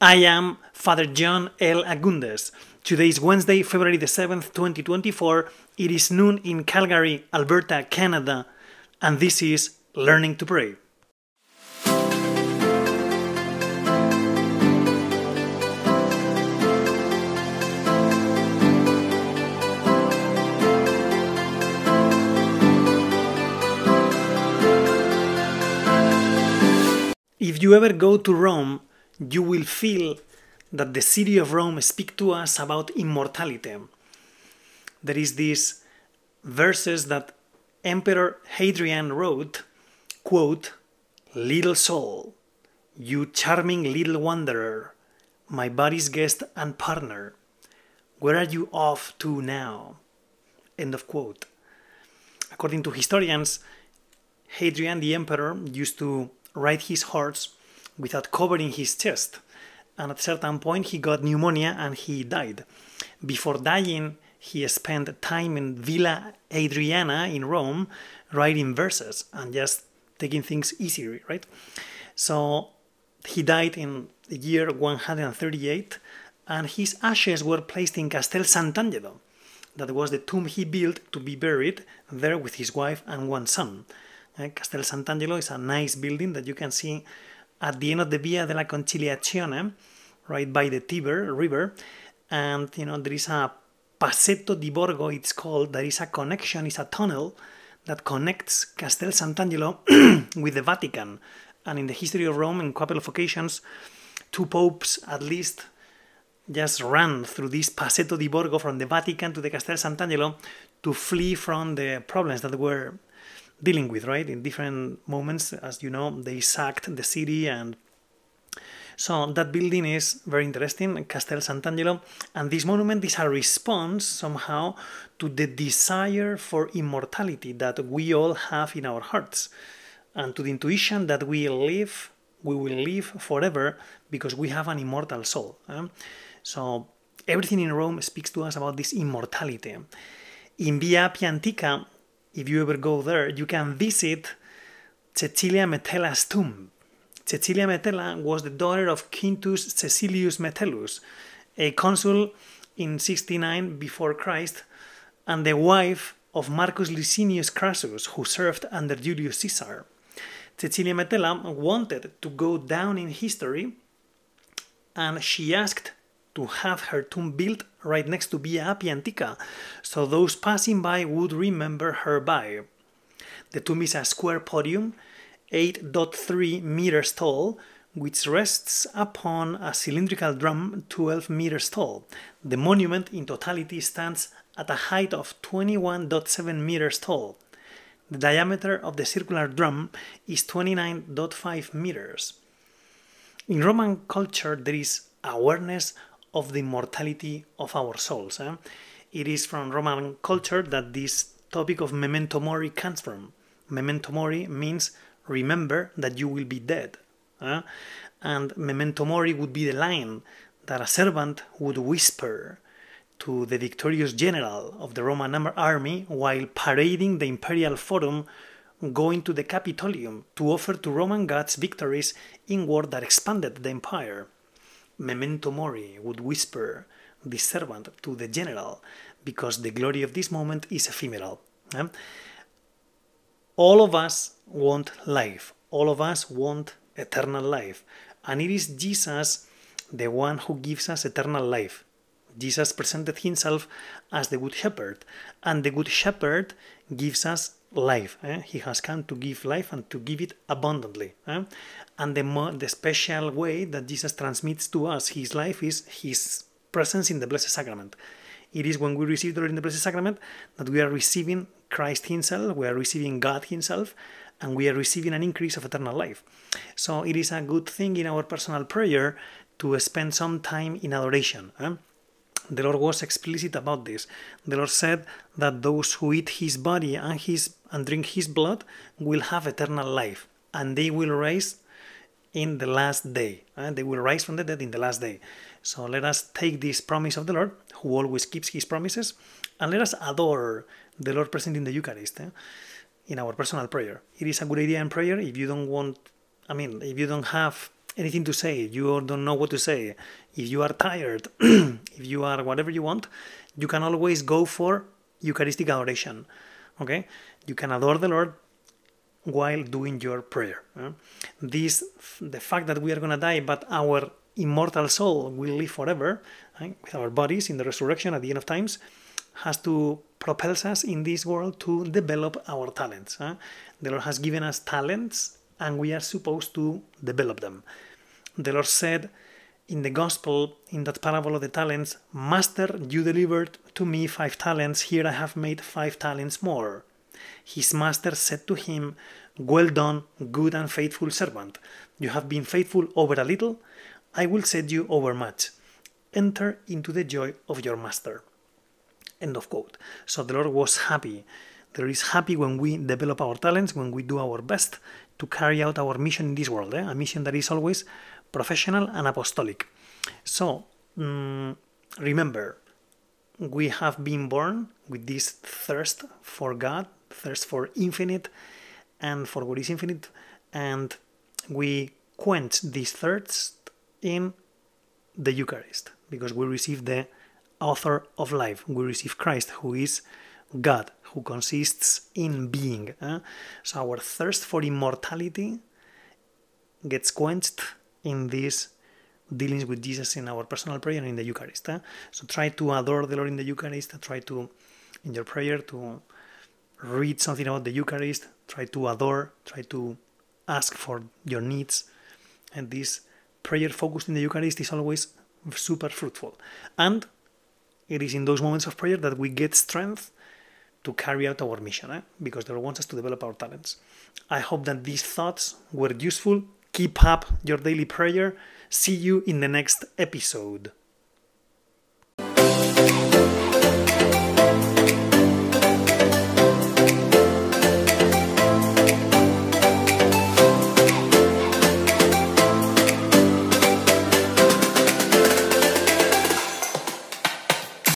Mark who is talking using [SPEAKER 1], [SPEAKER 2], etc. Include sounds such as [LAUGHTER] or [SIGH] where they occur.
[SPEAKER 1] I am Father John L. Agundes. Today is Wednesday, February the 7th, 2024. It is noon in Calgary, Alberta, Canada, and this is Learning to Pray. If you ever go to Rome, you will feel that the city of Rome speaks to us about immortality. There is these verses that Emperor Hadrian wrote, quote, Little soul, you charming little wanderer, my body's guest and partner, where are you off to now? End of quote. According to historians, Hadrian the emperor used to ride his horse without covering his chest. And at a certain point, he got pneumonia and he died. Before dying, he spent time in Villa Adriana in Rome writing verses and just taking things easy, right? So he died in the year 138, and his ashes were placed in Castel Sant'Angelo. That was the tomb he built to be buried there with his wife and one son. Uh, Castel Sant'Angelo is a nice building that you can see at the end of the Via della Conciliazione, right by the Tiber River, and you know there is a Passetto di Borgo. It's called. There is a connection. It's a tunnel that connects Castel Sant'Angelo [CLEARS THROAT] with the Vatican. And in the history of Rome, in a couple of occasions, two popes at least just ran through this Passetto di Borgo from the Vatican to the Castel Sant'Angelo to flee from the problems that were dealing with, right? In different moments, as you know, they sacked the city and so that building is very interesting, Castel Sant'Angelo, and this monument is a response somehow to the desire for immortality that we all have in our hearts, and to the intuition that we live, we will live forever because we have an immortal soul. Eh? So everything in Rome speaks to us about this immortality. In Via Appia Antica, if you ever go there, you can visit Cecilia Metella's tomb. Cecilia Metella was the daughter of Quintus Cecilius Metellus, a consul in 69 before Christ, and the wife of Marcus Licinius Crassus, who served under Julius Caesar. Cecilia Metella wanted to go down in history, and she asked to have her tomb built right next to Via Appia Antica, so those passing by would remember her by. The tomb is a square podium, 8.3 meters tall, which rests upon a cylindrical drum 12 meters tall. The monument in totality stands at a height of 21.7 meters tall. The diameter of the circular drum is 29.5 meters. In Roman culture, there is awareness of the immortality of our souls. Eh? It is from Roman culture that this topic of memento mori comes from. Memento mori means remember that you will be dead. Eh? And memento mori would be the line that a servant would whisper to the victorious general of the Roman army while parading the imperial forum going to the Capitolium to offer to Roman gods victories in war that expanded the empire memento mori would whisper the servant to the general because the glory of this moment is ephemeral. Eh? All of us want life, all of us want eternal life, and it is Jesus the one who gives us eternal life. Jesus presented himself as the Good Shepherd, and the Good Shepherd gives us life. Eh? He has come to give life and to give it abundantly. Eh? And the, mo- the special way that Jesus transmits to us his life is his presence in the Blessed Sacrament. It is when we receive the Lord in the Blessed Sacrament that we are receiving Christ Himself, we are receiving God Himself, and we are receiving an increase of eternal life. So it is a good thing in our personal prayer to spend some time in adoration. Eh? The Lord was explicit about this. The Lord said that those who eat his body and his and drink his blood will have eternal life, and they will rise in the last day. And they will rise from the dead in the last day. So let us take this promise of the Lord, who always keeps his promises, and let us adore the Lord present in the Eucharist eh? in our personal prayer. It is a good idea in prayer if you don't want, I mean, if you don't have anything to say, you don't know what to say, if you are tired, [CLEARS THROAT] if you are whatever you want, you can always go for Eucharistic adoration. Okay? You can adore the Lord while doing your prayer. Eh? This, the fact that we are going to die, but our immortal soul will live forever right? with our bodies in the resurrection at the end of times, has to propel us in this world to develop our talents. Huh? The Lord has given us talents and we are supposed to develop them. The Lord said in the Gospel, in that parable of the talents, Master, you delivered to me five talents, here I have made five talents more. His master said to him, Well done, good and faithful servant. You have been faithful over a little, I will set you over much. Enter into the joy of your master. End of quote. So the Lord was happy. The Lord is happy when we develop our talents, when we do our best to carry out our mission in this world, eh? a mission that is always professional and apostolic. So, um, remember, we have been born with this thirst for God, thirst for infinite and for what is infinite, and we quench this thirst in the Eucharist because we receive the author of life. We receive Christ, who is God, who consists in being. Eh? So our thirst for immortality gets quenched in these dealings with Jesus in our personal prayer and in the Eucharist. Eh? So try to adore the Lord in the Eucharist. Try to, in your prayer, to read something about the Eucharist. Try to adore. Try to ask for your needs. And this prayer focused in the Eucharist is always super fruitful. And it is in those moments of prayer that we get strength to carry out our mission, eh? because the Lord wants us to develop our talents. I hope that these thoughts were useful. Keep up your daily prayer. See you in the next episode.